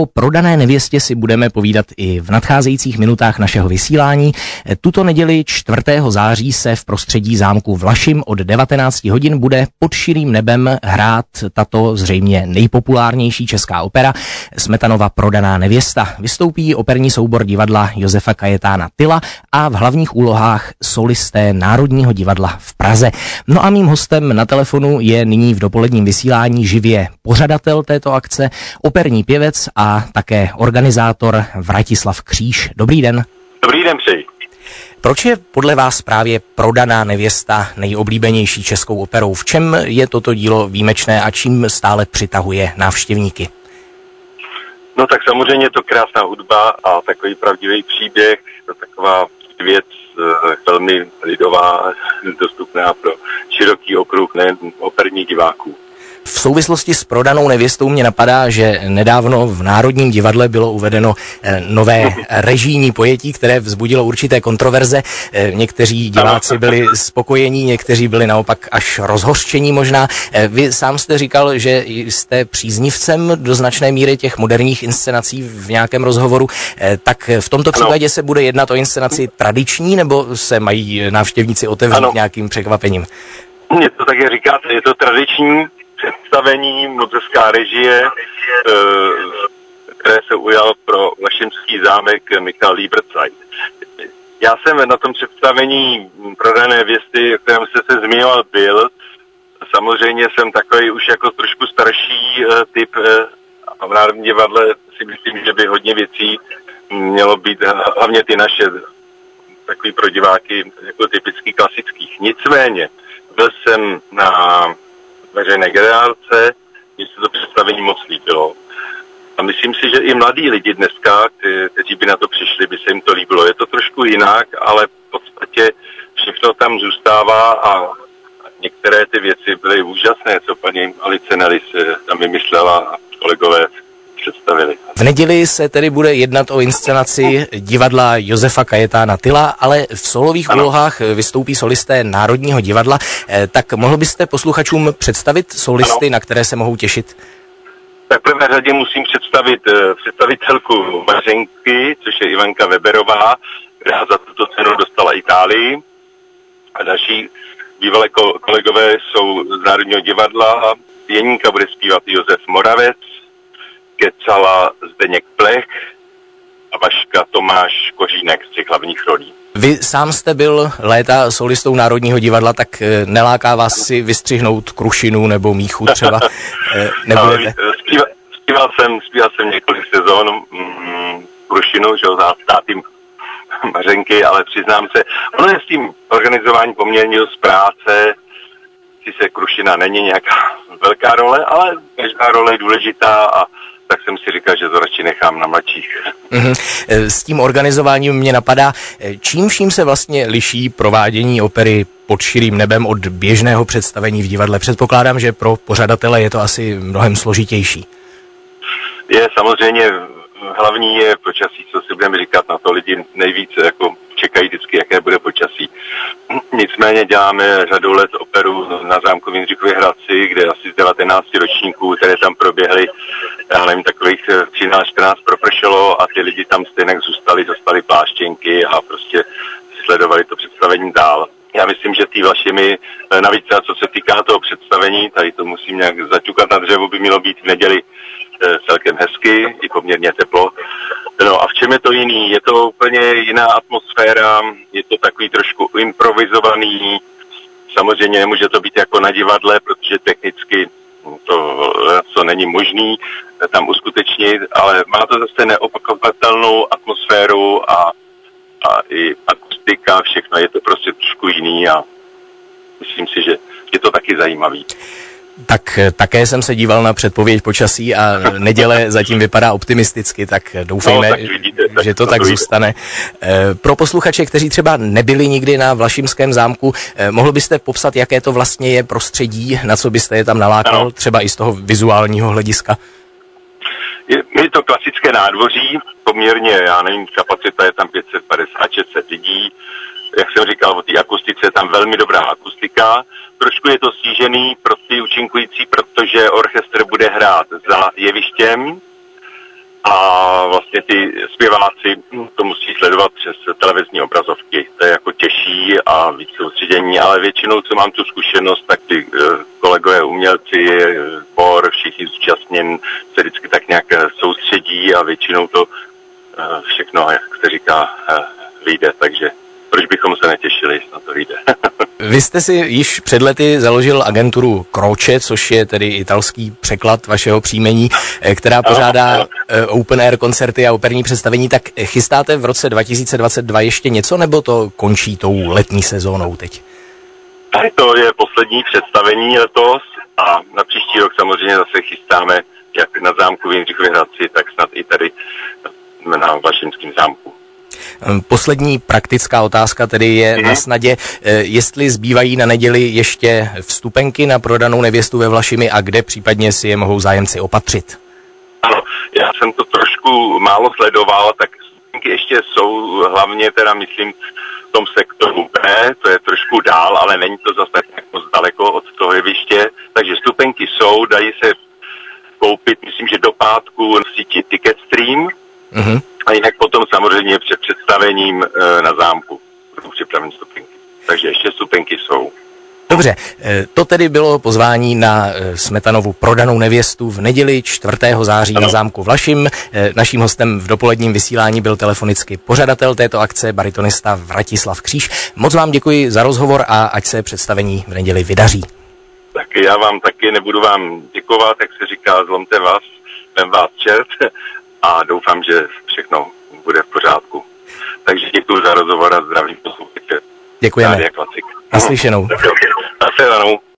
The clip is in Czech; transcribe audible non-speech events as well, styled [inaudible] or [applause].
O prodané nevěstě si budeme povídat i v nadcházejících minutách našeho vysílání. Tuto neděli 4. září se v prostředí zámku Vlašim od 19 hodin bude pod širým nebem hrát tato zřejmě nejpopulárnější česká opera Smetanova prodaná nevěsta. Vystoupí operní soubor divadla Josefa Kajetána Tyla a v hlavních úlohách solisté Národního divadla v Praze. No a mým hostem na telefonu je nyní v dopoledním vysílání živě pořadatel této akce, operní pěvec a také organizátor Vratislav Kříž. Dobrý den. Dobrý den přeji. Proč je podle vás právě prodaná nevěsta nejoblíbenější českou operou? V čem je toto dílo výjimečné a čím stále přitahuje návštěvníky? No tak samozřejmě je to krásná hudba a takový pravdivý příběh, to taková věc eh, velmi lidová, [laughs] dostupná pro široký okruh nejen operních diváků. V souvislosti s prodanou nevěstou mě napadá, že nedávno v Národním divadle bylo uvedeno eh, nové režijní pojetí, které vzbudilo určité kontroverze. Eh, někteří diváci byli spokojení, někteří byli naopak až rozhořčení možná. Eh, vy sám jste říkal, že jste příznivcem do značné míry těch moderních inscenací v nějakém rozhovoru. Tak v tomto případě se bude jednat o inscenaci tradiční, nebo se mají návštěvníci otevřít nějakým překvapením? Je to tak, jak říkáte, je to tradiční, představení, moc režie, eh, které se ujal pro Vašimský zámek Michal Lieberzeit. Já jsem na tom představení prodané věsty, o kterém jste se zmiňoval, byl. Samozřejmě jsem takový už jako trošku starší uh, typ uh, a v Národním divadle si myslím, že by hodně věcí mělo být, hlavně ty naše, takový pro diváky jako typicky klasických. Nicméně, byl jsem na veřejné generálce, mně se to představení moc líbilo. A myslím si, že i mladí lidi dneska, kteří by na to přišli, by se jim to líbilo. Je to trošku jinak, ale v podstatě všechno tam zůstává a některé ty věci byly úžasné, co paní Alice Nellis tam vymyslela a kolegové představili. V neděli se tedy bude jednat o inscenaci divadla Josefa Kajetána Tyla, ale v solových ano. úlohách vystoupí solisté Národního divadla. Eh, tak mohl byste posluchačům představit solisty, ano. na které se mohou těšit? Tak v prvé řadě musím představit eh, představitelku Mařenky, což je Ivanka Weberová, která za tuto cenu dostala Itálii. A další bývalé kolegové jsou z Národního divadla. Jeníka bude zpívat Josef Moravec, Kecala Zdeněk Plech a Vaška Tomáš Kořínek z těch hlavních rolí. Vy sám jste byl léta solistou Národního divadla, tak eh, neláká vás si vystřihnout krušinu nebo míchu třeba? [laughs] Eh, nebudete? Zpíval, zpíval, jsem, zpíval jsem několik sezón mm, krušinu, že za státým Mařenky, ale přiznám se, ono je s tím organizování poměrně z práce, si se krušina není nějaká velká role, ale každá role je důležitá a tak jsem si říkal, že to radši nechám na mladších. Mm-hmm. S tím organizováním mě napadá, e, čím vším se vlastně liší provádění opery pod širým nebem od běžného představení v divadle. Předpokládám, že pro pořadatele je to asi mnohem složitější. Je samozřejmě hlavní je počasí, co si budeme říkat, na to lidi nejvíc jako čekají vždycky, jaké bude počasí. [clears throat] Nicméně děláme řadu let operu na zámku Jindřichově Hradci, kde asi z 19 ročníků, které tam proběhly, já nevím, takových 13-14 propršelo a ty lidi tam stejně zůstali, dostali pláštěnky a prostě sledovali to představení dál. Já myslím, že ty vašimi, navíc co se týká toho představení, tady to musím nějak zaťukat na dřevo, by mělo být v neděli Eh, celkem hezky, i poměrně teplo. No a v čem je to jiný? Je to úplně jiná atmosféra, je to takový trošku improvizovaný, samozřejmě nemůže to být jako na divadle, protože technicky to, co není možný tam uskutečnit, ale má to zase neopakovatelnou atmosféru a, a i akustika, všechno je to prostě trošku jiný a myslím si, že je to taky zajímavý. Tak eh, také jsem se díval na předpověď počasí a neděle zatím vypadá optimisticky, tak doufejme, no, tak vidíte, tak že to tak vidíte. zůstane. Eh, pro posluchače, kteří třeba nebyli nikdy na Vlašimském zámku, eh, mohl byste popsat, jaké to vlastně je prostředí, na co byste je tam nalákal, ano. třeba i z toho vizuálního hlediska? Je, je to klasické nádvoří, poměrně, já nevím, kapacita je tam 550-600 lidí, jak jsem říkal, o té akustice je tam velmi dobrá akustika, trošku je to stížený pro ty účinkující, protože orchestr bude hrát za jevištěm, a vlastně ty zpěváci to musí sledovat přes televizní obrazovky. To je jako těžší a víc soustředění, ale většinou, co mám tu zkušenost, tak ty uh, kolegové umělci, bor, všichni zúčastněn se vždycky tak nějak soustředí a většinou to uh, všechno, jak se říká, vyjde, takže proč bychom se netěšili, na to vyjde. [laughs] Vy jste si již před lety založil agenturu Croce, což je tedy italský překlad vašeho příjmení, eh, která pořádá eh, open air koncerty a operní představení. Tak chystáte v roce 2022 ještě něco, nebo to končí tou letní sezónou teď? Tady to je poslední představení letos a na příští rok samozřejmě zase chystáme jak na zámku v Jindřichově Hradci, tak snad i tady na Vlašimském zámku. Ehm, poslední praktická otázka tedy je mm-hmm. na snadě, eh, jestli zbývají na neděli ještě vstupenky na prodanou nevěstu ve Vlašimi a kde případně si je mohou zájemci opatřit. Ano, já jsem to trošku málo sledoval, tak vstupenky ještě jsou hlavně teda myslím v tom sektoru B, to je trošku dál, ale není to zase tak moc daleko od toho jeviště, takže stupenky jsou, dají se koupit, myslím, že do pátku v síti Ticketstream, mm-hmm. A jinak potom samozřejmě před představením e, na zámku budou připraveny stupenky. Takže ještě stupenky jsou. Dobře, e, to tedy bylo pozvání na e, Smetanovu prodanou nevěstu v neděli 4. září ano. na zámku Vlašim. Naším hostem v dopoledním vysílání byl telefonicky pořadatel této akce, baritonista Vratislav Kříž. Moc vám děkuji za rozhovor a ať se představení v neděli vydaří. Tak já vám taky nebudu vám děkovat, jak se říká, zlomte vás, vem vás čert a doufám, že všechno bude v pořádku. Takže děkuji za rozhovor a zdravím posluchače. Děkujeme. Naslyšenou. [laughs] Naslyšenou.